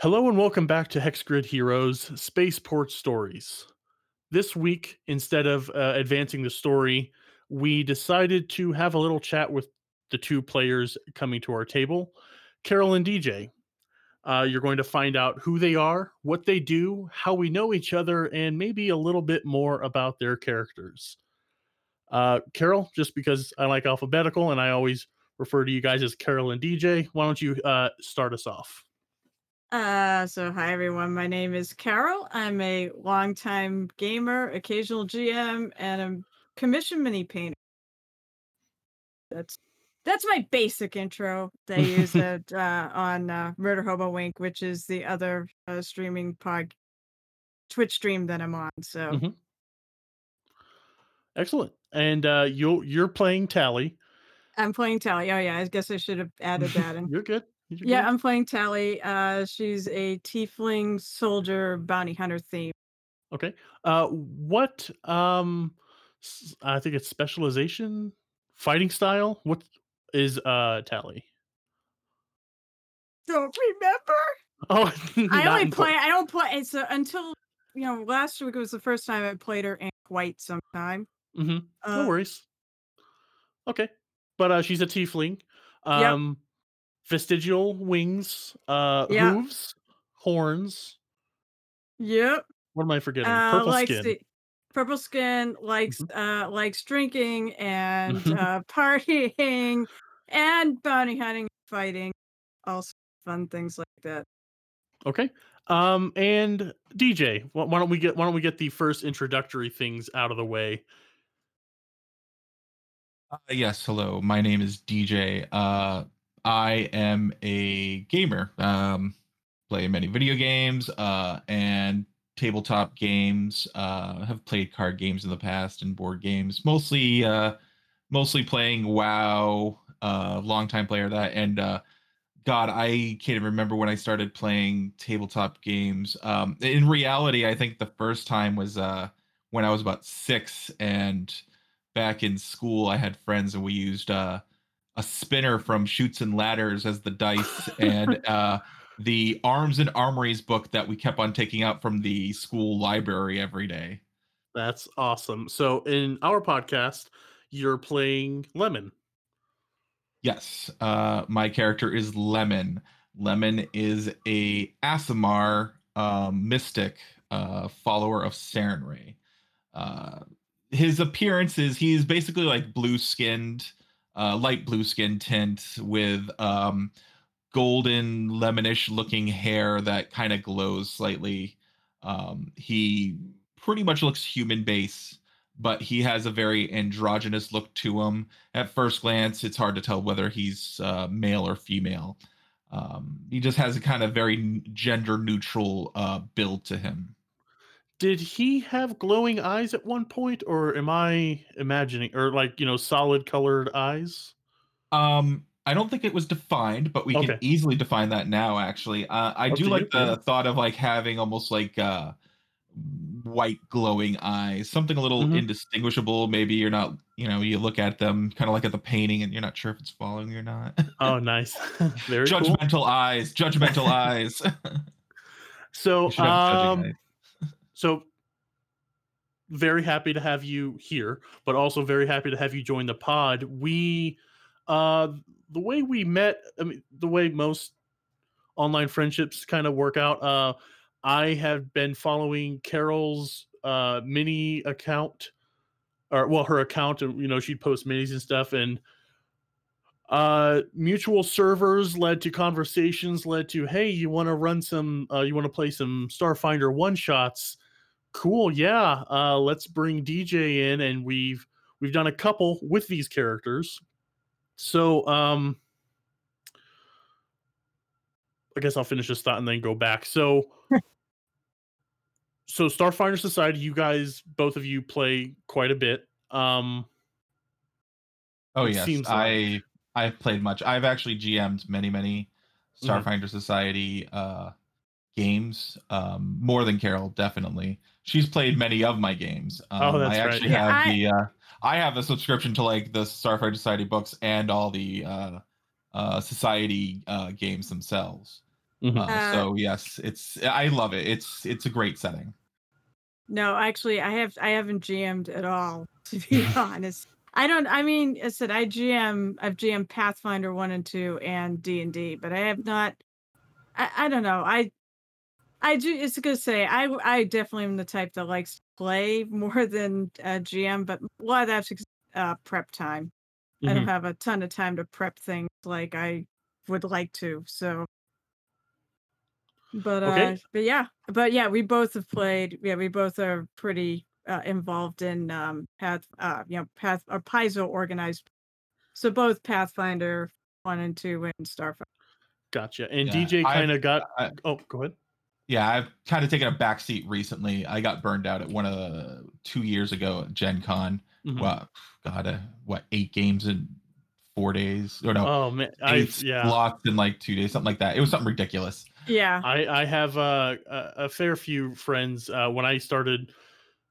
Hello and welcome back to Hexgrid Heroes Spaceport Stories. This week, instead of uh, advancing the story, we decided to have a little chat with the two players coming to our table, Carol and DJ. Uh, you're going to find out who they are, what they do, how we know each other, and maybe a little bit more about their characters. Uh, Carol, just because I like alphabetical and I always refer to you guys as Carol and DJ, why don't you uh, start us off? Uh, so hi everyone. My name is Carol. I'm a longtime gamer, occasional GM, and a commission mini painter. That's that's my basic intro. They use it uh, on uh, Murder Hobo Inc, which is the other uh, streaming pod Twitch stream that I'm on. So Mhm. Excellent. And uh, you you're playing Tally. I'm playing Tally. Oh yeah, I guess I should have added that in. You're good. Yeah. I'm playing Tally. Uh, she's a tiefling soldier bounty hunter theme. Okay. Uh, what um, I think it's specialization, fighting style. What is uh Tally? Don't remember. Oh, I only play. I don't play. It's uh, until you know. Last week was the first time I played her in quite some time. hmm No Uh, worries. Okay, but uh, she's a tiefling. yep, Um, vestigial wings, uh, yep, hooves, horns. yep. What am I forgetting? Uh, Purple likes skin. the purple skin. Likes Mhm. uh likes drinking and uh partying and bounty hunting, fighting, also fun things like that. Okay. Um, and DJ, why don't we get why don't we get the first introductory things out of the way? Uh, yes, hello. My name is DJ. Uh, I am a gamer. Um, play many video games uh, and tabletop games. Uh, have played card games in the past and board games. Mostly, uh, mostly playing WoW. Uh, long time player that. And uh, God, I can't even remember when I started playing tabletop games. Um, in reality, I think the first time was uh, when I was about six and back in school, I had friends and we used uh, a spinner from Chutes and Ladders as the dice and uh, the Arms and Armories book that we kept on taking out from the school library every day. That's awesome. So in our podcast, you're playing Lemon. Yes, uh, my character is Lemon. Lemon is a Aasimar um, mystic uh, follower of Sarenrae. Uh, his appearance is he's basically like blue skinned, uh, light blue skin tint with um, golden lemonish looking hair that kind of glows slightly. Um, he pretty much looks human base, but he has a very androgynous look to him. At first glance, it's hard to tell whether he's uh, male or female. Um, he just has a kind of very gender neutral uh, build to him. Did he have glowing eyes at one point, or am I imagining, or like you know, solid colored eyes? Um, I don't think it was defined, but we Okay. can easily define that now. Actually, uh, I Up do like you, the thought of like having almost like uh, white glowing eyes, something a little Mhm. indistinguishable. Maybe you're not, you know, you look at them kind of like at the painting, and you're not sure if it's following you or not. Oh, nice. Very cool. judgmental eyes, judgmental eyes. So, You should have judging um, eyes. So very happy to have you here, but also very happy to have you join the pod. We, uh, the way we met, I mean, the way most online friendships kind of work out. Uh, I have been following Carol's uh, mini account, or well, her account, and you know, she'd post minis and stuff, and uh, mutual servers led to conversations, led to, hey, you want to run some, uh, you want to play some Starfinder one shots? Cool, yeah. Uh, let's bring DJ in, and we've we've done a couple with these characters. So, um, I guess I'll finish this thought and then go back. So, so Starfinder Society, you guys, both of you play quite a bit. Um, Oh yes, like- I I've played much. I've actually GM'd many many Mhm. Starfinder Society uh, games. Um, more than Carol, definitely. She's played many of my games. Um, Oh, that's I right. actually Yeah, have I- the uh, I have a subscription to like the Starfinder Society books and all the uh, uh, Society uh, games themselves. Mhm. Uh, Uh, so yes, it's I love it. It's it's a great setting. No, actually, I have I haven't GM'd at all, to be honest. I don't. I mean, I said I GM. I've GM Pathfinder one and two and D and D, but I have not. I I don't know. I I do. It's gonna say I I definitely am the type that likes to play more than uh, GM, but a lot of that's uh, prep time. I don't Mhm. have a ton of time to prep things like I would like to. So, but Okay. uh, but yeah, but yeah, we both have played. Yeah, we both are pretty uh, involved in um path. Uh, you know, path or Paizo organized. So both Pathfinder one and two and Starfinder. Gotcha. And Yeah, DJ kind of got. I- oh, go ahead. Yeah, I've kind of taken a backseat recently. I got burned out at one of the two years ago at Gen Con. Mhm. Well, God, uh, what eight games in four days? Or no, Oh man, I eight yeah. slots in like two days, something like that. It was something ridiculous. Yeah. I I have uh, a a fair few friends. Uh, when I started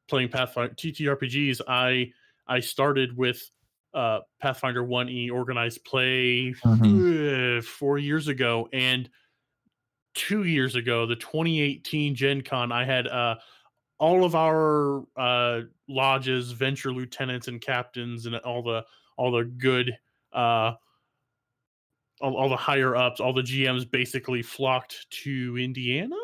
playing Pathfinder TTRPGs, I I started with uh, Pathfinder One E organized play uh, four years ago, and two years ago, the 2018 Gen Con, I had uh, all of our uh, lodges, venture lieutenants and captains, and all the all the good. Uh, all, all the higher ups, all the GMs basically flocked to Indiana.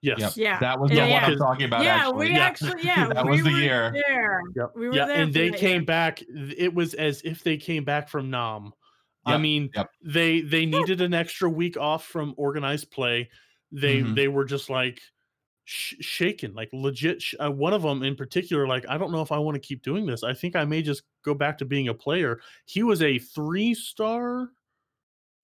Yes. Yep. Yeah. That was Yeah, the one yeah. I'm talking about. yeah, actually. we Yeah. actually, yeah, That we was the were year. There. Yep. We were yeah, there and they came yeah. back. It was as if they came back from Nam. I mean, yep. they they needed an extra week off from organized play. They Mhm. they were just like sh- shaken, like legit. Sh- uh, one of them in particular, like I don't know if I want to keep doing this. I think I may just go back to being a player. He was a three star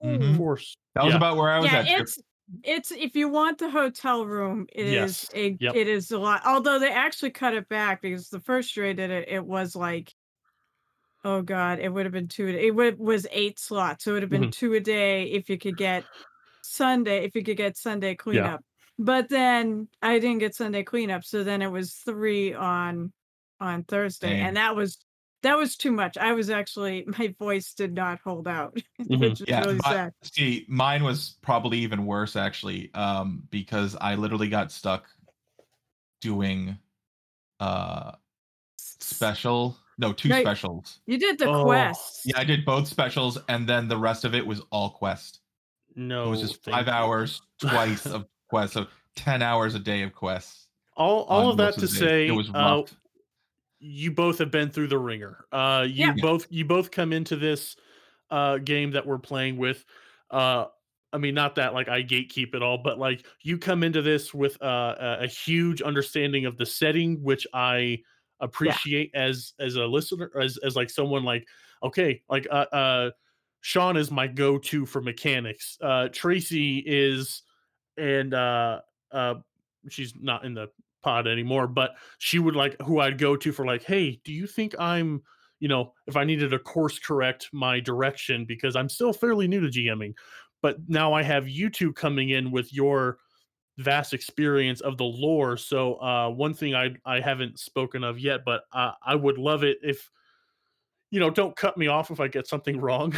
Mhm. force. That was yeah. about where I was yeah, at. Trip. it's it's if you want the hotel room, it is Yes. a Yep. it is a lot. Although they actually cut it back because the first year I did it, it was like, oh god, it would have been two. It would was eight slots, so it would have been Mhm. two a day if you could get Sunday if you could get Sunday cleanup. yeah. But then I didn't get Sunday cleanup, so then it was three on on Thursday, Dang. and that was that was too much. I was actually my voice did not hold out, Mhm. which Yeah, really sad. See, mine was probably even worse actually, um, because I literally got stuck doing uh special no two No, specials. You did the Oh, quests. Yeah, I did both specials, and then the rest of it was all quest. No, it was just five you. hours twice of quests, so ten hours a day of quests. All all of that most to days. say, it was uh, rough. you both have been through the ringer. Uh, you Yeah. both you both come into this uh, game that we're playing with. Uh, I mean, not that like I gatekeep it all, but like you come into this with uh, a, a huge understanding of the setting, which I appreciate as as a listener, as as like someone like okay, like uh, uh Sean is my go to for mechanics. Uh, Tracy is, and uh, uh, she's not in the pod anymore, but she would like who I'd go to for like, hey, do you think I'm, you know, if I needed to course correct my direction because I'm still fairly new to GMing, but now I have you two coming in with your vast experience of the lore. So uh, one thing I I haven't spoken of yet, but uh, I would love it if you know don't cut me off if I get something wrong,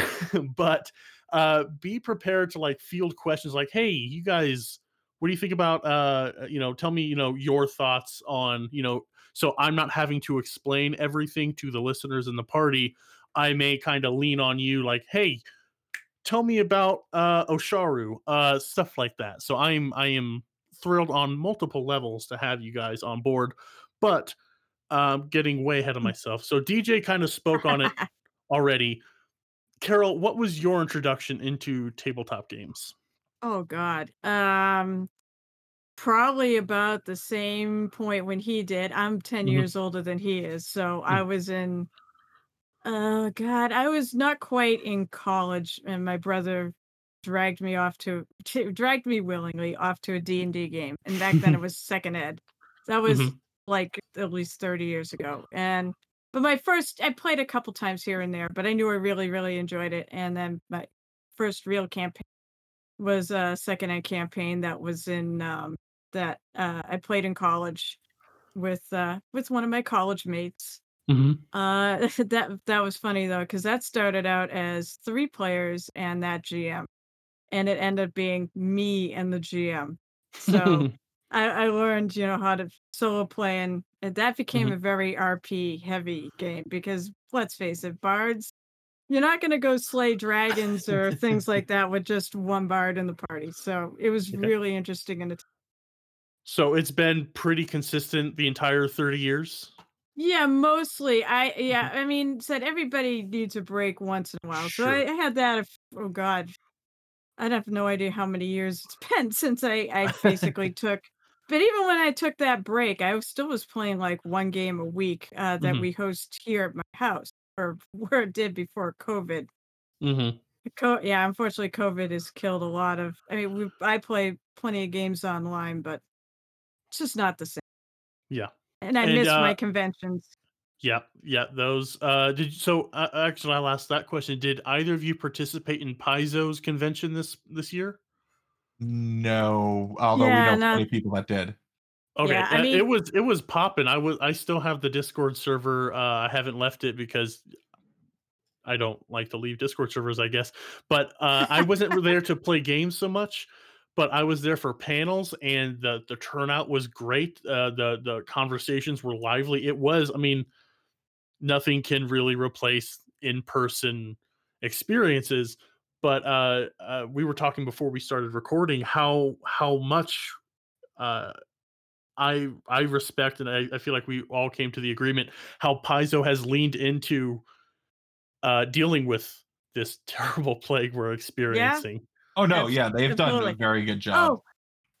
but uh, be prepared to like field questions like, hey, you guys what do you think about uh you know tell me you know your thoughts on you know so i'm not having to explain everything to the listeners in the party i may kind of lean on you like hey tell me about uh osharu uh stuff like that so i'm i am thrilled on multiple levels to have you guys on board but um getting way ahead of myself so dj kind of spoke on it already carol what was your introduction into tabletop games Oh God. Um probably about the same point when he did. I'm 10 Mhm. years older than he is. So I was in oh God, I was not quite in college and my brother dragged me off to, to dragged me willingly off to a D&D game. And back then it was second ed. That was Mhm. like at least 30 years ago. And but my first I played a couple times here and there, but I knew I really really enjoyed it and then my first real campaign was a second ed campaign that was in um, that uh, I played in college with uh, with one of my college mates. mm-hmm. Uh, that that was funny though because that started out as three players and that GM. And it ended up being me and the GM. So I, I learned, you know, how to solo play, and, and that became Mhm. a very RP heavy game because let's face it, bards, you're not going to go slay dragons or things like that with just one bard in the party. So it was Okay. really interesting and it's so it's been pretty consistent the entire 30 years. Yeah, mostly. I yeah, I mean, said everybody needs a break once in a while. So I, I had that. Oh God, I'd have no idea how many years it's been since I I basically took. But even when I took that break, I still was playing like one game a week uh, that Mhm. we host here at my house, or where it did before COVID. Mm-hmm. Co- yeah, unfortunately, COVID has killed a lot of. I mean, we I play plenty of games online, but it's just not the same. Yeah. And I And, miss my uh, conventions. Yeah, yeah, those. Uh, did so? Uh, actually, I'll ask that question. Did either of you participate in Paizo's convention this this year? No, although we know no. plenty of people that did. Okay, Yeah, I uh, mean- it was it was popping. I was I still have the Discord server. Uh, I haven't left it because I don't like to leave Discord servers, I guess. But uh, I wasn't there to play games so much. But I was there for panels, and the the turnout was great. Uh, the the conversations were lively. It was. I mean, nothing can really replace in person experiences. But uh, uh, we were talking before we started recording how how much uh, I I respect and I, I feel like we all came to the agreement how Paizo has leaned into uh, dealing with this terrible plague we're experiencing. Oh no, Abs- yeah, they've done a very good job. Oh,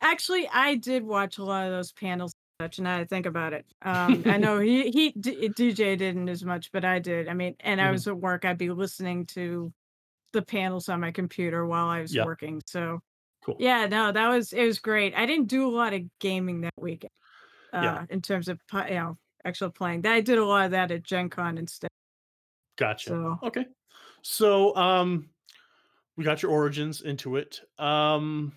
actually, I did watch a lot of those panels. And Such, now I think about it, um, I know he he D- DJ didn't as much, but I did. I mean, and I Mhm. was at work. I'd be listening to the panels on my computer while I was Yeah. working. So Cool. yeah, no, that was it was great. I didn't do a lot of gaming that weekend. Uh, Yeah. in terms of you know actual playing, I did a lot of that at Gen Con instead. Gotcha. So Okay. So um we got your origins into it. Um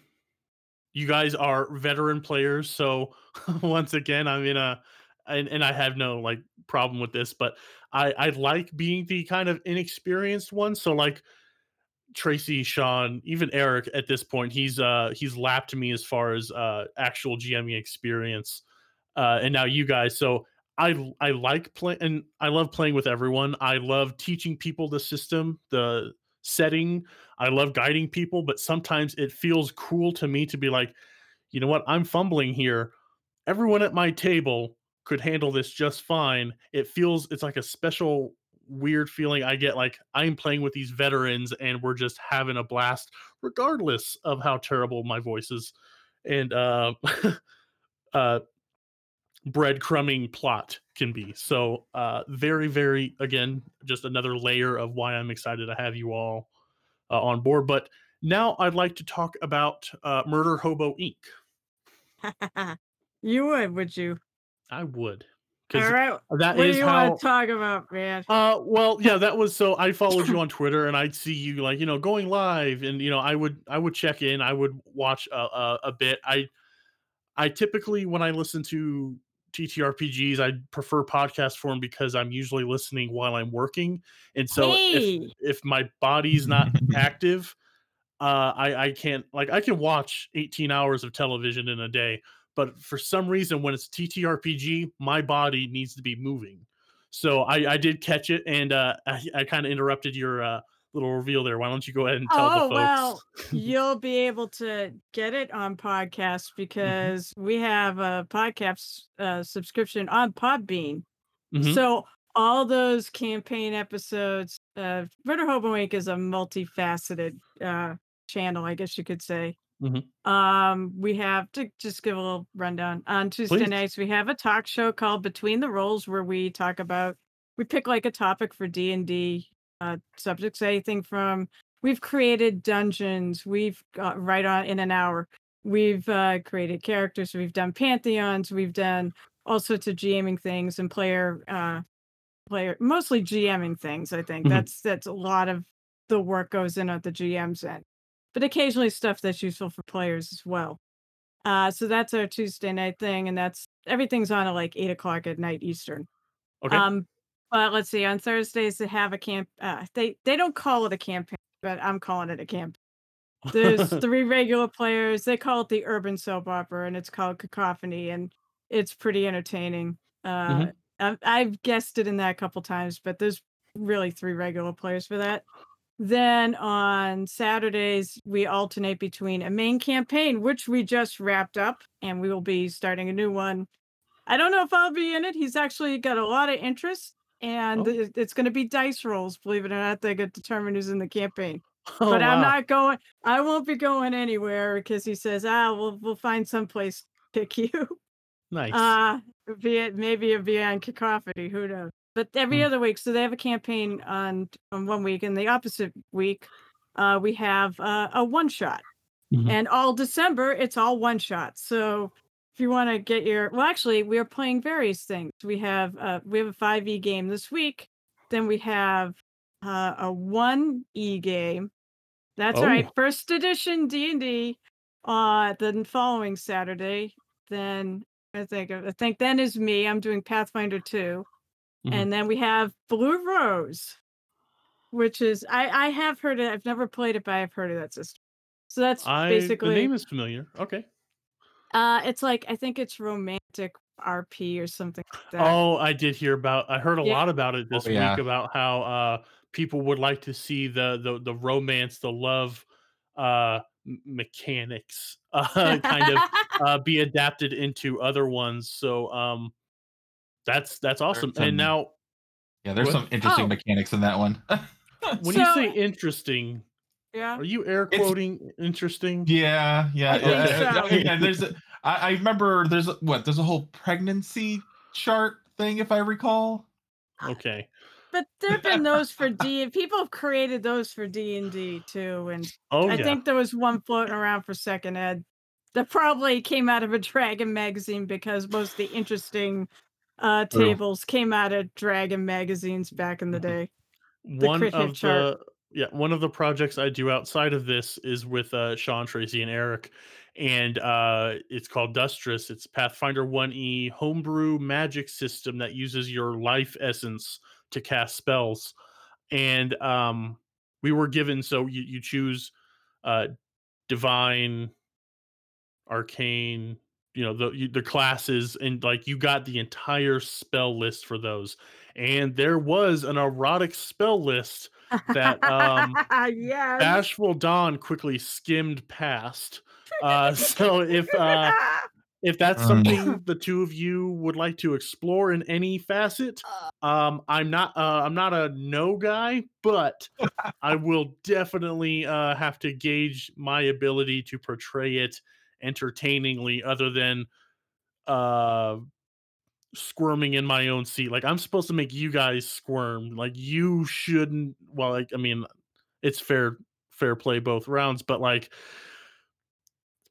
you guys are veteran players, so once again I'm in a and, and I have no like problem with this, but I I like being the kind of inexperienced one. So like Tracy, Sean, even Eric at this point, he's uh he's lapped me as far as uh actual GMing experience. Uh and now you guys. So I I like playing and I love playing with everyone. I love teaching people the system, the setting. I love guiding people, but sometimes it feels cruel to me to be like, you know what, I'm fumbling here. Everyone at my table could handle this just fine. It feels it's like a special weird feeling I get like I'm playing with these veterans and we're just having a blast regardless of how terrible my voice is and uh uh breadcrumbing plot can be. So uh very very again just another layer of why I'm excited to have you all uh, on board but now I'd like to talk about uh Murder Hobo Inc. you would, would you? I would All right. that What do you how want to talk about, man? Uh, well, yeah, that was so I followed you on Twitter and I'd see you like, you know, going live and, you know, I would, I would check in, I would watch a, a, a bit. I, I typically, when I listen to TTRPGs, I prefer podcast form because I'm usually listening while I'm working. And so if, if my body's not active, uh, I, I can't like I can watch 18 hours of television in a day, but for some reason when it's TTRPG, my body needs to be moving. So I, I did catch it, and uh, I, I kind of interrupted your uh, little reveal there. Why don't you go ahead and tell Oh, the folks? well, You'll be able to get it on podcast because we have a podcast uh, subscription on Podbean. Mhm. So all those campaign episodes, uh, Murder Hobo Inc. is a multifaceted uh, channel, I guess you could say. Mhm. Um, we have to just give a little rundown. On Tuesday Please. nights, we have a talk show called Between the Roles where we talk about we pick like a topic for D and D uh, subjects, anything from we've created dungeons, we've got right on in an hour, we've uh, created characters, we've done pantheons, we've done all sorts of GMing things and player uh, player mostly GMing things. I think Mhm. that's that's a lot of the work goes in at the GM's end, but occasionally stuff that's useful for players as well. Uh, so that's our Tuesday night thing, and that's everything's on at like eight o'clock at night Eastern. Okay. Um, but let's see, on Thursdays they have a camp. Uh, they they don't call it a campaign, but I'm calling it a camp. There's three regular players. They call it the urban soap opera, and it's called Cacophony, and it's pretty entertaining. Uh, Mhm. I've, I've guessed it in that a couple times, but there's really three regular players for that. Then on Saturdays, we alternate between a main campaign, which we just wrapped up, and we will be starting a new one. I don't know if I'll be in it. He's actually got a lot of interest, and Oh. it's going to be dice rolls. Believe it or not, they get determined who's in the campaign. Oh, but I'm not going. I won't be going anywhere because he says, "Ah, we'll we'll find some place to pick you." nice. Uh be it maybe it'll be on cacophony, who knows? But every Hmm. other week, so they have a campaign on on one week, and the opposite week, uh, we have uh, a one shot, Mhm. and all December it's all one shot. So you want to get your, well, actually, we are playing various things. We have uh, we have a five e game this week. Then we have uh, a one e game. That's right, Oh. first edition D and D. Uh, the following Saturday, then I think I think then is me. I'm doing Pathfinder 2. Mhm. And then we have Blue Rose, which is I I have heard it. I've never played it, but I've heard of that system. So that's I basically the name is familiar. Okay. Uh it's like I think it's romantic RP or something like that. Oh, I did hear about. I heard a Yeah. lot about it this Oh, yeah. week about how uh, people would like to see the the the romance, the love uh, mechanics uh, kind of uh, be adapted into other ones. So um, that's that's awesome. some- And now, Yeah, there's What? some interesting Oh. mechanics in that one. when you say interesting, yeah. are you air It's- quoting interesting? yeah, yeah. I think uh, so. yeah, there's a, I, I remember there's a, what there's a whole pregnancy chart thing if I recall. Okay. But there've been those for D people have created those for D and D too. And Oh I yeah. think there was one floating around for second ed that probably came out of a dragon magazine because most of the interesting uh True. tables came out of dragon magazines back in the Mhm. day. one crit hit of the chart. Yeah one of the projects i do outside of this is with uh sean tracy and eric and uh it's called dustress it's pathfinder 1e homebrew magic system that uses your life essence to cast spells. And um we were given so you, you choose uh divine arcane you know the the classes and like you got the entire spell list for those. And there was an erotic spell list That, um, yes. bashful dawn quickly skimmed past uh so if uh if that's Mm. something the two of you would like to explore in any facet um i'm not uh i'm not a no guy but i will definitely uh have to gauge my ability to portray it entertainingly other than uh squirming in my own seat like i'm supposed to make you guys squirm like you shouldn't well like i mean it's fair fair play both rounds but like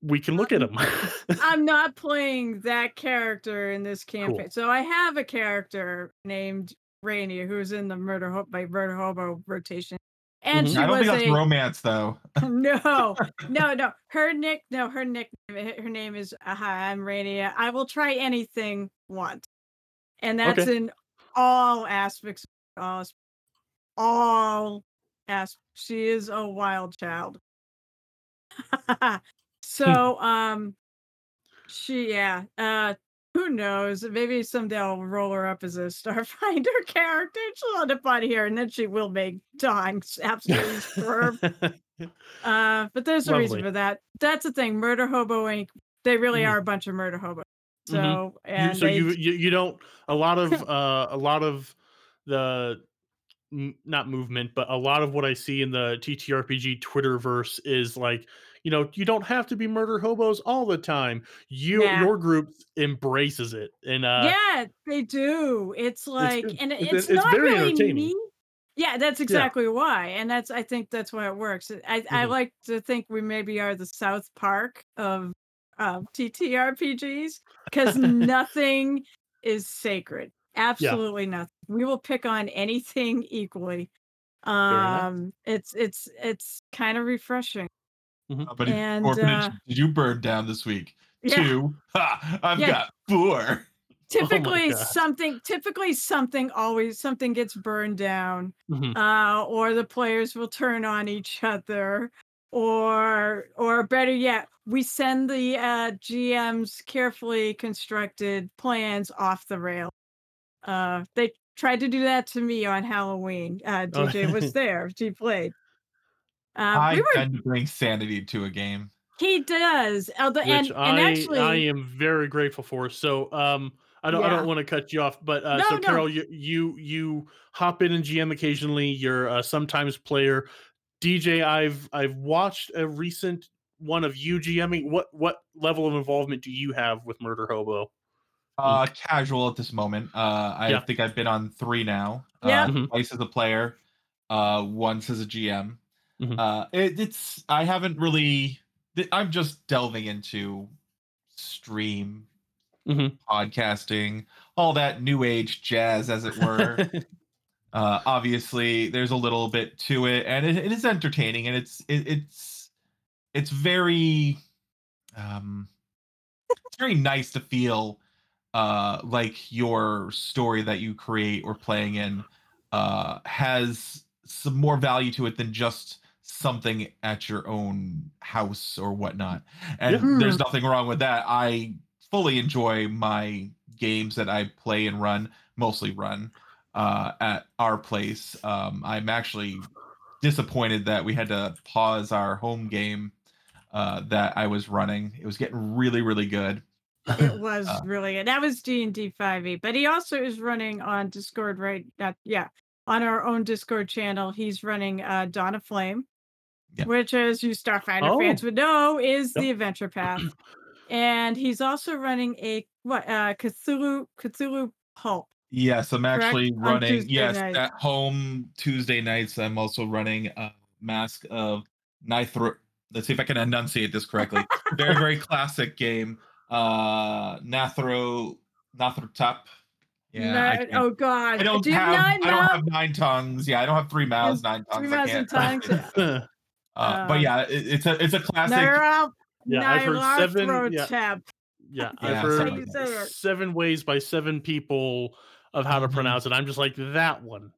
we can look at them I'm not playing that character in this campaign. So I have a character named Rainy who's in the murder hope by murder hobo rotation. And Mhm. she I don't was think that's a romance though. no, no, no. Her nick, no, her nickname, her name is uh, Hi, I'm Rainia. I will try anything once, and that's Okay. in all aspects, all, all aspects. She is a wild child. so, um, she, yeah, uh, who knows? Maybe someday I'll roll her up as a Starfinder character. She'll end up on here, and then she will make Dawn absolutely swerve. Uh, but there's a reason for that. That's the thing. Murder Hobo Inc. They really Mhm. are a bunch of murder hobos. So Mhm. You, so they, you, you you don't a lot of uh a lot of the m- not movement but a lot of what i see in the ttrpg twitterverse is like you know you don't have to be murder hobos all the time you your group embraces it and uh yeah, they do. It's like, it's- and it's- it's, it's not very really me. Yeah, that's exactly why, and that's I think that's why it works. I I Mhm. like to think we maybe are the South Park of um, TTRPGs because nothing is sacred. Absolutely nothing. We will pick on anything equally. Um, it's it's it's kind of refreshing. Uh, But And, orphanage uh, did you burn down this week? Yeah. Two. Ha, I've Yeah. got four. typically God. something typically something always something gets burned down mhm. uh or the players will turn on each other or or better yet, we send the uh, GM's carefully constructed plans off the rail. Uh, they tried to do that to me on Halloween. Uh, Oh. DJ was there; she played. Uh, I we were. tend to bring sanity to a game. He does. Although, which and, I and actually, I am very grateful for. So um I don't I don't want to cut you off, but uh, No, so no. Carol, you you you hop in and GM occasionally. You're a sometimes player. DJ, I've I've watched a recent one of you GMing. What what level of involvement do you have with Murder Hobo? Uh, casual at this moment. Uh, I Yeah. think I've been on three now. Yeah. Uh, Mhm. twice as a player, uh, once as a GM. Mhm. Uh, it, it's I haven't really. I'm just delving into stream Mhm. podcasting, all that new age jazz, as it were. uh, obviously, there's a little bit to it, and it, it is entertaining, and it's it, it's it's very um, it's very nice to feel uh, like your story that you create or playing in uh, has some more value to it than just something at your own house or whatnot. And there's nothing wrong with that. I fully enjoy my games that I play and run, mostly run uh, at our place. Um, I'm actually disappointed that we had to pause our home game uh, that I was running. It was getting really, really good. it was Uh, really good. That was D and D five e, but he also is running on Discord right. That yeah, on our own Discord channel, he's running uh, Dawn of Flame, Yeah. which, as you Starfinder fans Oh. would know, is Yep. the adventure path. and he's also running a what uh, Cthulhu Cthulhu Pulp. Yes, I'm Correct? actually On running. Yes, nights. at home Tuesday nights. I'm also running a Mask of Nithro. Let's see if I can enunciate this correctly. very, very classic game. Uh, Nathro, Nathrotep. Yeah, I, No- oh God! I don't Do you have. nine I don't have nine tongues. Yeah, I don't have three mouths, nine tongues. Three I mouths and can't. tongues. Uh, but Um, yeah, it, it's a it's a classic. Nara- Yeah, I've heard seven- yeah. Yeah, Yeah, I've heard like seven ways by seven people of how to Mhm. pronounce it. I'm just like that one.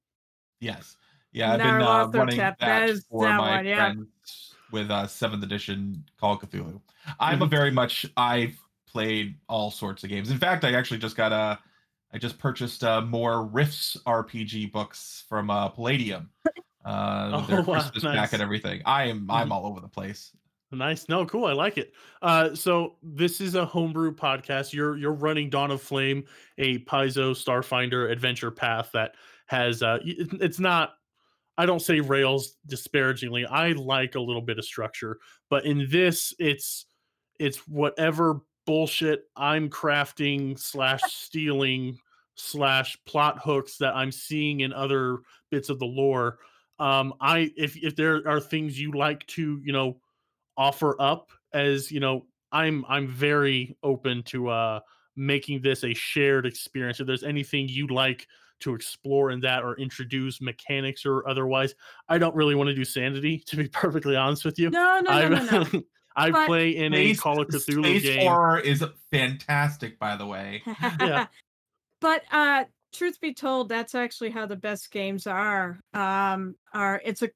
Yes. Yeah, I've been uh, running Nyarlathotep, that, that is for that my one, yeah. friends with uh, seventh edition Call of Cthulhu. I'm Mm-hmm. a very much I've played all sorts of games. In fact, I actually just got a I just purchased uh, more Rifts RPG books from uh, Palladium. Uh, with their Oh, wow, Christmas pack and everything. I am I'm Mhm. all over the place. Nice. No, cool. I like it. Uh, so this is a homebrew podcast. You're you're running Dawn of Flame, a Paizo Starfinder adventure path that has uh it's not I don't say rails disparagingly. I like a little bit of structure, but in this it's it's whatever bullshit I'm crafting slash stealing slash plot hooks that I'm seeing in other bits of the lore. Um, I if if there are things you like to, you know, offer up as you know i'm i'm very open to uh making this a shared experience if there's anything you'd like to explore in that or introduce mechanics or otherwise i don't really want to do sanity to be perfectly honest with you No, no, i no, no, no. I But- play in a call of cthulhu Space game horror is fantastic, by the way. Yeah. But uh truth be told, that's actually how the best games are. Um are it's a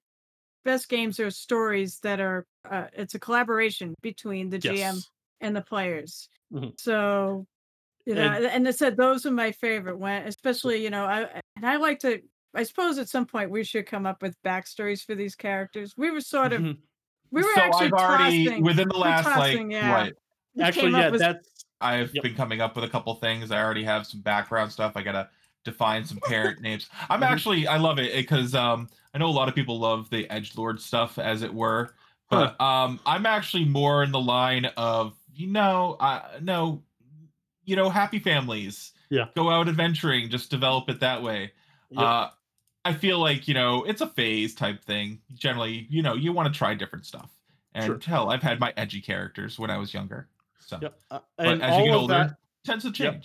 best games are stories that are uh, it's a collaboration between the GM yes and the players. Mhm. So you know, And- and, I said those are my favorite when especially, you know, I and I like to I suppose at some point we should come up with backstories for these characters. We were sort of Mhm. we were so actually I've already tossing, within the last tossing, like yeah. what we actually yeah with- that's I've Yep. been coming up with a couple things. I already have some background stuff. I gotta define some parent names. I'm Mhm. actually I love it because um I know a lot of people love the edge lord stuff as it were, but um I'm actually more in the line of you know uh no you know happy families Yeah. go out adventuring just develop it that way. Uh I feel like you know it's a phase type thing. Generally, you know you want to try different stuff. And Sure. hell, I've had my edgy characters when I was younger. So yep uh, but as you get older, that tends to Yep.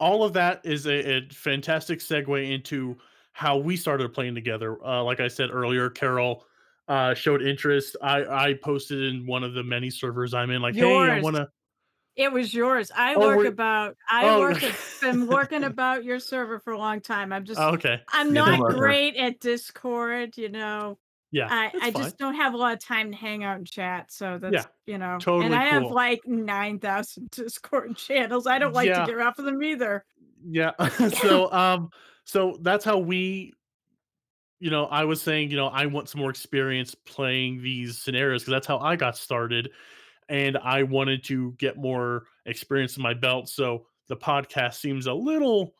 Change. all of that is a, a fantastic segue into how we started playing together. Uh, like I said earlier, Carol uh, showed interest. I, I posted in one of the many servers I'm in, like, hey, I want to. It was yours. I Oh, work we're- about. I Oh. work. At, been working about your server for a long time. I'm just. Oh, okay. I'm not great at Discord. You know. Yeah, I, I fine. just don't have a lot of time to hang out and chat. So that's you know, totally and I have cool. like nine thousand Discord channels. I don't like Yeah. to get off of them either. yeah so um so that's how we you know i was saying you know i want some more experience playing these scenarios because that's how i got started and i wanted to get more experience in my belt so the podcast seems a little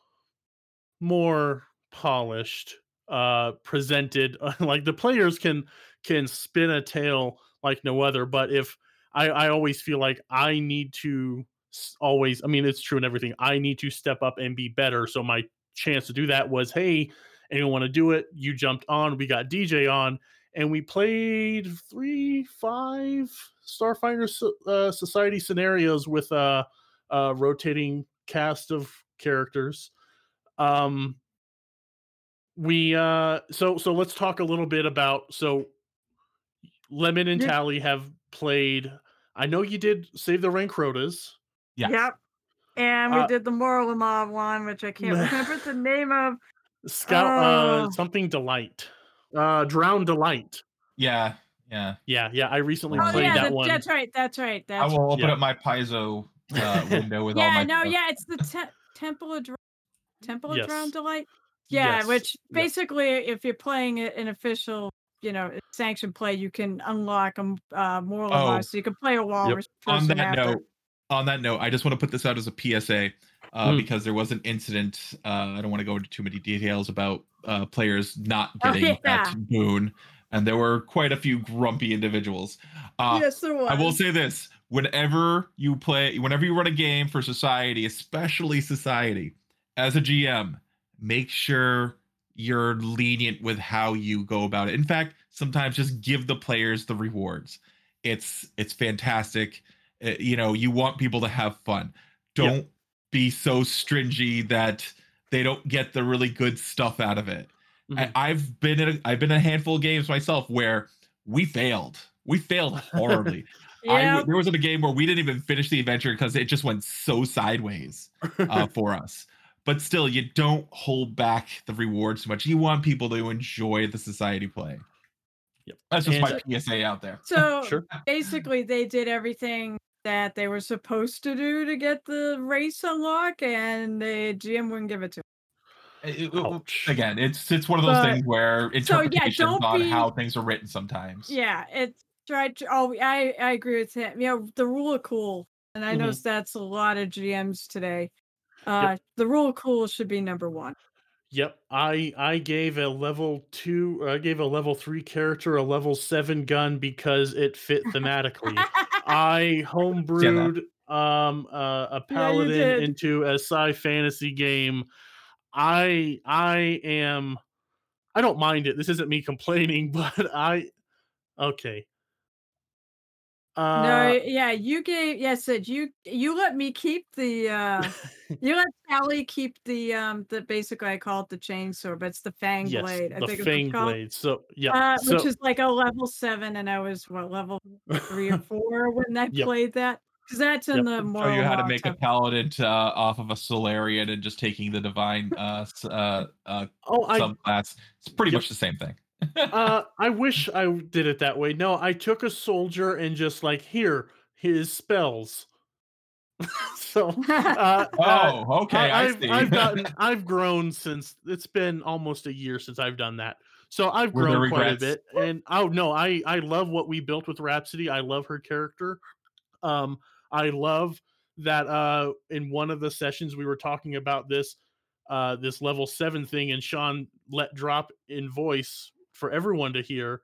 more polished uh presented like the players can can spin a tale like no other but if i i always feel like i need to always i mean it's true in everything i need to step up and be better so my chance to do that was hey anyone want to do it? You jumped on we got dj on and we played three five starfinder uh, society scenarios with a, a rotating cast of characters um we uh so so let's talk a little bit about so lemon and Yeah. tally have played i know you did save the rank rotas Yes. Yep. And we Uh, did the Morlamaw one, which I can't remember the name of. scout uh Oh. something delight uh drown delight Yeah. Yeah. yeah yeah i recently Oh, played yeah, that the- one that's right. That's right. that's I will open Yeah. up my Paizo uh, window with all yeah. my. No, stuff. yeah, it's the te- Temple of Dr- Temple of Drowned Yes. Delight. Yeah, Yes, which basically, if you're playing an official, you know, sanctioned play, you can unlock a uh, moral Oh. so you can play a walrus On that after. note, on that note, I just want to put this out as a PSA uh, Mm. because there was an incident. Uh, I don't want to go into too many details about uh, players not Oh, getting yeah. that boon, and there were quite a few grumpy individuals. Uh, yes, there was. I will say this: whenever you play, whenever you run a game for society, especially society, as a GM, make sure you're lenient with how you go about it. In fact, sometimes just give the players the rewards. It's it's fantastic. Uh, you know, you want people to have fun. Don't be so stringy that they don't get the really good stuff out of it. Mhm. I, I've been in a, I've been in a handful of games myself where we failed. We failed horribly. Yeah, w- there was a game where we didn't even finish the adventure because it just went so sideways uh, for us. But still, you don't hold back the reward too much. You want people to enjoy the society play. Yep. That's just And- my PSA out there. so sure basically, they did everything that they were supposed to do to get the race unlock, and the GM wouldn't give it to them it- Ouch. again, it's it's one of those But- things where yeah, interpretations don't on be- how things are written sometimes. Yeah, it's tried. To, oh, I I agree with him. You know, the rule of cool, and I Mhm. noticed that's a lot of GMs today. Uh, the rule of cool should be number one. Yep, I I gave a level two. I gave a level three character a level seven gun because it fit thematically. I homebrewed um uh, a Yeah, you paladin did. into a sci fantasy game. I I am. I don't mind it. This isn't me complaining, but I okay. No, Uh, yeah, you gave yes, it you you let me keep the uh you let Sally keep the um the basically I call it the chainsaw, but it's the fang yes, blade. I the think it's it's fang called. blade. So yeah, Uh, so which is like a level seven, and I was what level three or four when I Yep. played that because that's in Yep. the Show moral you how to law make a temple. paladin uh, off of a Solarian and just taking the divine uh, uh, uh, oh, I subclass. It's pretty Yep. much the same thing. Uh, I wish I did it that way. No, I took a soldier and just like here his spells. so uh, oh, okay. I, I, have see. I've gotten I've grown since it's been almost a year since I've done that. So I've Were grown quite a bit. And oh no, I I love what we built with Rhapsody. I love her character. Um I love that uh in one of the sessions we were talking about this uh this level 7 thing and Sean let drop in voice for everyone to hear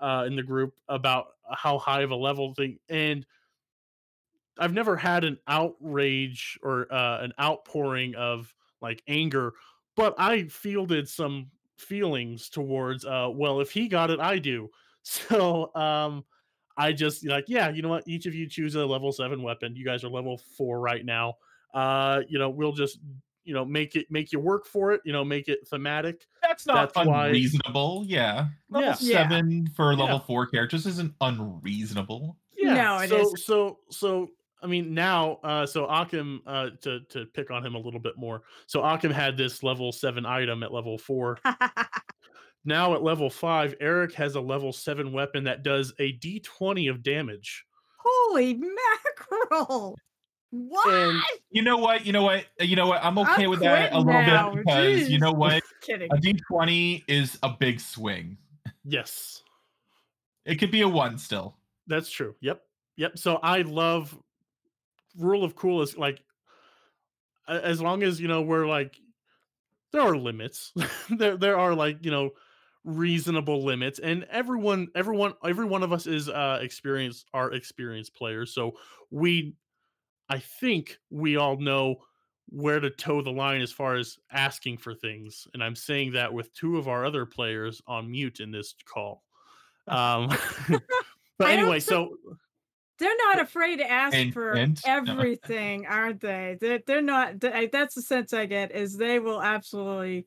uh in the group about how high of a level thing and I've never had an outrage or uh, an outpouring of like anger, but I fielded some feelings towards uh well if he got it I do. So um I just like yeah, you know what? Each of you choose a level 7 weapon. You guys are level 4 right now. Uh you know, we'll just you know make it make you work for it, you know, make it thematic. That's not That's why- unreasonable. Yeah. Level Yeah. Yeah. seven for level Yeah. four characters isn't unreasonable. Yeah. No, it so isn't. so so I mean now uh so Akim uh to to pick on him a little bit more. So Akim had this level 7 item at level 4 now at level five, Eric has a level seven weapon that does a d20 of damage. Holy mackerel! What? And You know what? You know what? You know what? I'm okay I'm with that a little now, bit because you know what? A D20 is a big swing. yes, It could be a one still. that's true. Yep. Yep. So I love rule of cool is like as long as you know we're like there are limits. there there are like, you know, reasonable limits and everyone everyone every one of us is uh experienced are experienced players. So we I think we all know where to toe the line as far as asking for things. And I'm saying that with two of our other players on mute in this call. Um but anyway, so They're not afraid to ask Hint, for hint. No. everything, aren't they? They're, they're not. th- I- That's the sense I get. Is they will absolutely,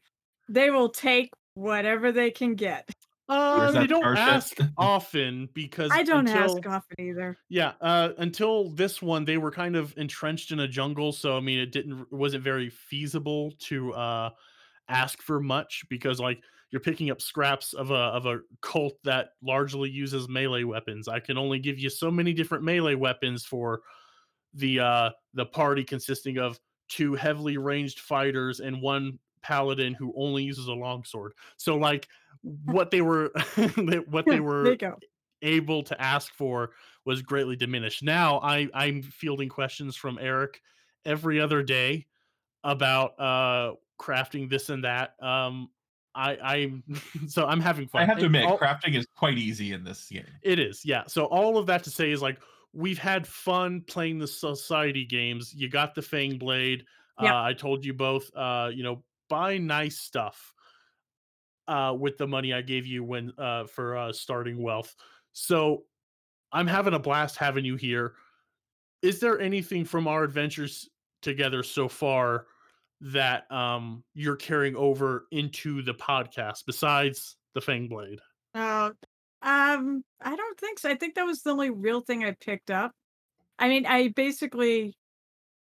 they will take whatever they can get. Uh, Where's they don't Starship? ask often because I don't until, ask often either. Yeah, uh, until this one, they were kind of entrenched in a jungle, so I mean, it didn't wasn't very feasible to uh, ask for much because like you're picking up scraps of a of a cult that largely uses melee weapons. I can only give you so many different melee weapons for the uh, the party consisting of two heavily ranged fighters and one paladin who only uses a longsword. So like what they were what they were able to ask for was greatly diminished. Now I I'm fielding questions from Eric every other day about uh crafting this and that. Um I I'm so I'm having fun. I have to admit, all- crafting is quite easy in this game. it is, yeah. So all of that to say is like we've had fun playing the society games. You got the Fang Blade. Yep. Uh, I told you both, uh, you know, buy nice stuff uh, with the money I gave you when uh, for uh, starting wealth. So I'm having a blast having you here. Is there anything from our adventures together so far that um, you're carrying over into the podcast besides the Fang Blade? Oh, um, I don't think so. I think that was the only real thing I picked up. I mean, I basically,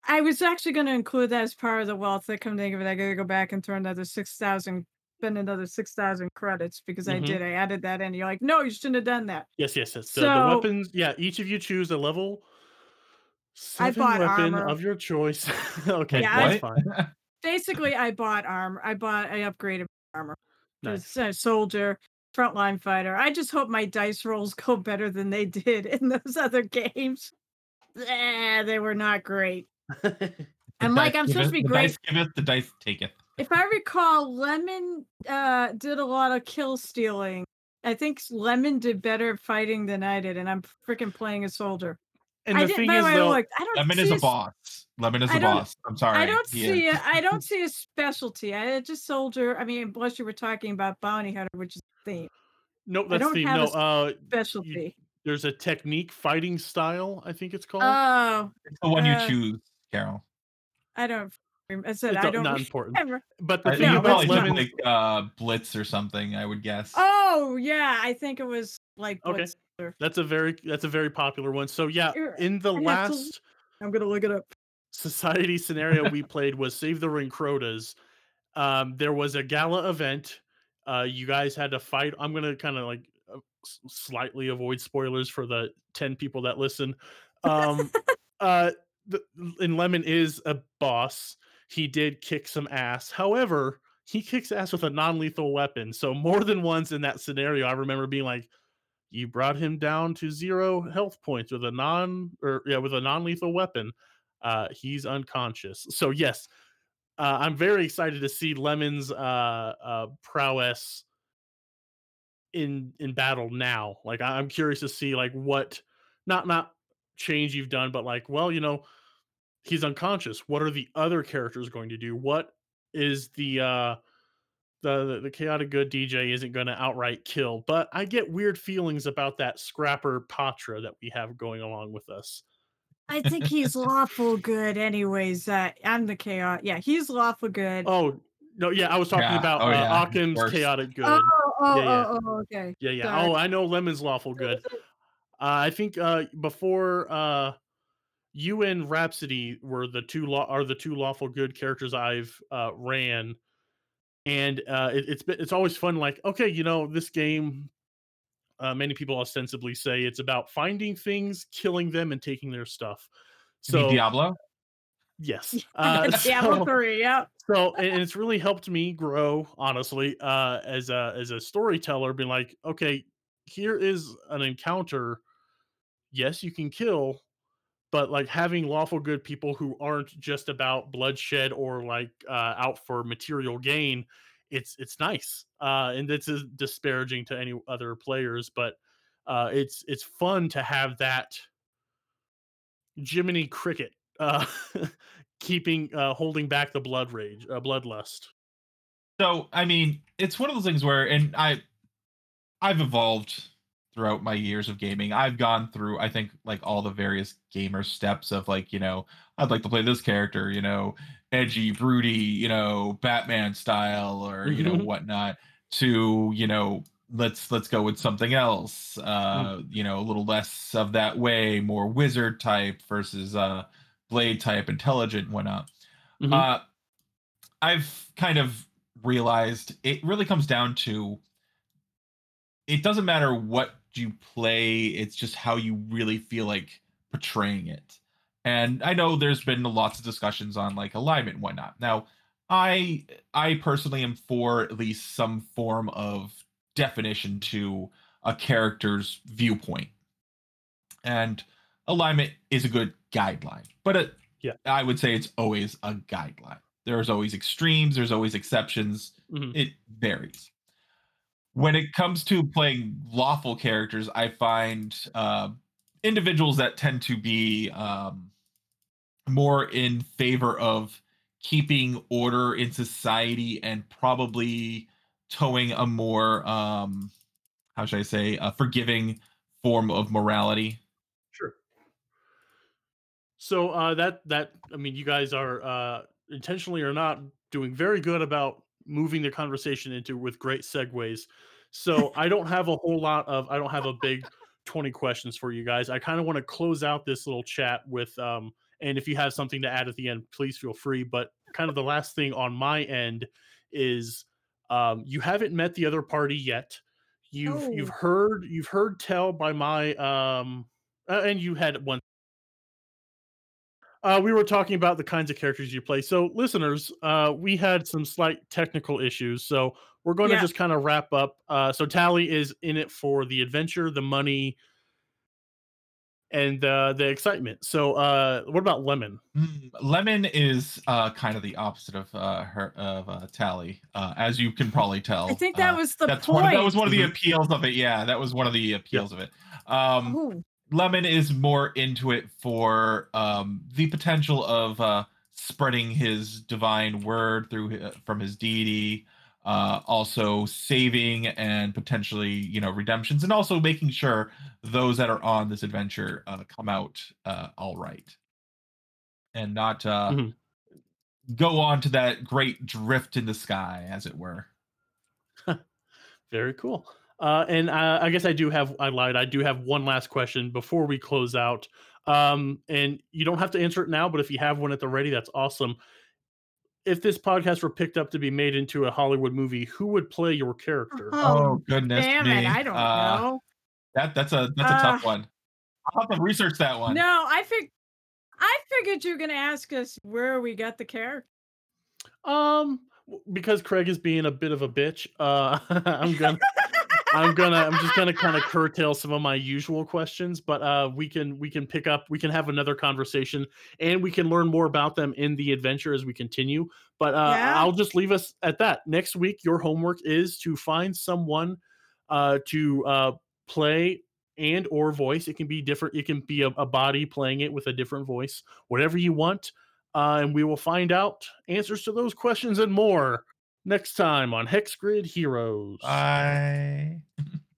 I was actually going to include that as part of the wealth. I come to think of it, I got to go back and throw another six thousand, spend another six thousand credits because I Mhm. did. I added that in. You're like, no, you shouldn't have done that. Yes, yes, yes. The, the weapons, yeah, each of you choose a level I seven bought weapon armor. of your choice. okay, Yeah, that's what? fine. Basically, I bought armor. I bought, I upgraded armor. Nice. It's a soldier, frontline fighter. I just hope my dice rolls go better than they did in those other games. Eh, they were not great. The And, like, I'm supposed to be the great- Dice giveth, the dice taketh. If I recall, Lemon uh, did a lot of kill stealing. I think Lemon did better fighting than I did, and I'm freaking playing a soldier. And I the did. thing is, though, look, I don't. Lemon see is a boss. Lemon is I a don't- boss. I'm sorry. I don't He see. is. A, I don't see a specialty. I just soldier. I mean, unless you were talking about bounty hunter, which is the theme nope, I that's don't the have no. a s- Uh, specialty. there's a technique fighting style. I think it's called. Oh, It's the one you uh, choose, Carol. I don't. Rem- I said It's I don't. not important. remember. But the I thing think you no, about probably it's lemon, like uh, Blitz or something. I would guess. Oh yeah, I think it was like. Okay. Blitzer. that's a very that's a very popular one. So yeah, in the I have to- last I'm gonna look it up. society scenario we played was Save the Ring Crotas. Um, there was a gala event. Uh, you guys had to fight. I'm gonna kind of like uh, slightly avoid spoilers for the ten people that listen. Um, uh, the, and Lemon is a boss. He did kick some ass. However, he kicks ass with a non-lethal weapon. So more than once in that scenario, I remember being like, "You brought him down to zero health points with a non or yeah with a non-lethal weapon." uh, he's unconscious. So yes, uh, I'm very excited to see Lemon's uh, uh, prowess in in battle now. Like I- I'm curious to see like what not not change you've done, but like well, you know, he's unconscious. What are the other characters going to do? What is the uh the the, the chaotic good DJ isn't going to outright kill, but I get weird feelings about that scrapper Patra that we have going along with us. I think he's lawful good, anyways. Uh, I'm the chaos. Yeah, he's lawful good. Oh no, yeah, I was talking Yeah, about oh, uh, yeah, of Occam's chaotic good. oh, oh, yeah, yeah. oh, oh, okay. yeah, yeah. sorry. Oh, I know Lemon's lawful good. Uh, I think uh, before uh, you and Rhapsody were the two law are the two lawful good characters I've uh, ran. and uh, it, it's been, it's always fun. Like, okay, you know, this game. Uh, many people ostensibly say it's about finding things, killing them, and taking their stuff. You mean So Diablo. yes, uh, Diablo so- 3, yeah. so and and it's really helped me grow honestly uh as a as a storyteller being like okay here is an encounter yes you can kill but like having lawful good people who aren't just about bloodshed or like uh out for material gain it's it's nice uh and is disparaging to any other players but uh it's it's fun to have that Jiminy Cricket uh keeping uh holding back the blood rage uh, bloodlust. So I mean, it's one of those things where, and I, I've evolved throughout my years of gaming. I've gone through, I think, like all the various gamer steps of like, you know, I'd like to play this character, you know, edgy, broody, you know, Batman style, or you know, Mhm. whatnot. To you know, let's let's go with something else. Uh, you know, a little less of that way, more wizard type versus uh, blade type, intelligent, and whatnot. Mhm. Uh, I've kind of realized it really comes down to it doesn't matter what you play, it's just how you really feel like portraying it. And I know there's been lots of discussions on like alignment and whatnot. Now, I I personally am for at least some form of definition to a character's viewpoint. And alignment is a good guideline. But it, Yeah. I would say it's always a guideline. There's always extremes, there's always exceptions. Mhm. It varies. When it comes to playing lawful characters, I find uh, individuals that tend to be um, more in favor of keeping order in society and probably towing a more um, how should I say a forgiving form of morality. Sure. So uh, that that I mean, you guys are uh, intentionally or not doing very good about moving the conversation into with great segues. So I don't have a whole lot of I don't have a big twenty questions for you guys. I kind of want to close out this little chat with um, and if you have something to add at the end, please feel free. But kind of the last thing on my end is um, you haven't met the other party yet. You've you've Oh. heard you've heard tell by my um uh, and you had one uh, we were talking about the kinds of characters you play. So, listeners, uh, we had some slight technical issues. So, we're going to just kind of wrap up. Uh, so, Tally is in it for the adventure, the money, and uh, the excitement. So, uh, what about Lemon? Mm, Lemon is uh, kind of the opposite of uh, her of uh, Tally, uh, as you can probably tell. I think that Uh, was the that's point. one. Of, that was one of the appeals of it. Yeah, that was one of the appeals of it. Um, Ooh. Lemon is more into it for um, the potential of uh, spreading his divine word through hi- from his deity, uh, also saving and potentially you know redemptions, and also making sure those that are on this adventure uh, come out uh, all right, and not uh, Mhm. go on to that great drift in the sky, as it were. Very cool. Uh, and uh, I guess I do have, I lied. I do have one last question before we close out. Um, and you don't have to answer it now, but if you have one at the ready, that's awesome. If this podcast were picked up to be made into a Hollywood movie, who would play your character? Oh, goodness Damn me! it, I don't Uh, know. That that's a that's a tough Uh, one. I'll have to research that one. No, I fig- I figured you were gonna ask us where we got the character. Um, because Craig is being a bit of a bitch, uh, I'm gonna, I'm gonna, I'm just gonna kind of curtail some of my usual questions, but uh, we can, we can pick up, we can have another conversation, and we can learn more about them in the adventure as we continue. But uh, Yeah. I'll just leave us at that. Next week, your homework is to find someone, uh, to uh, play and or voice. It can be different. It can be a, a body playing it with a different voice, whatever you want uh, and we will find out answers to those questions and more next time on Hex Grid Heroes. Bye.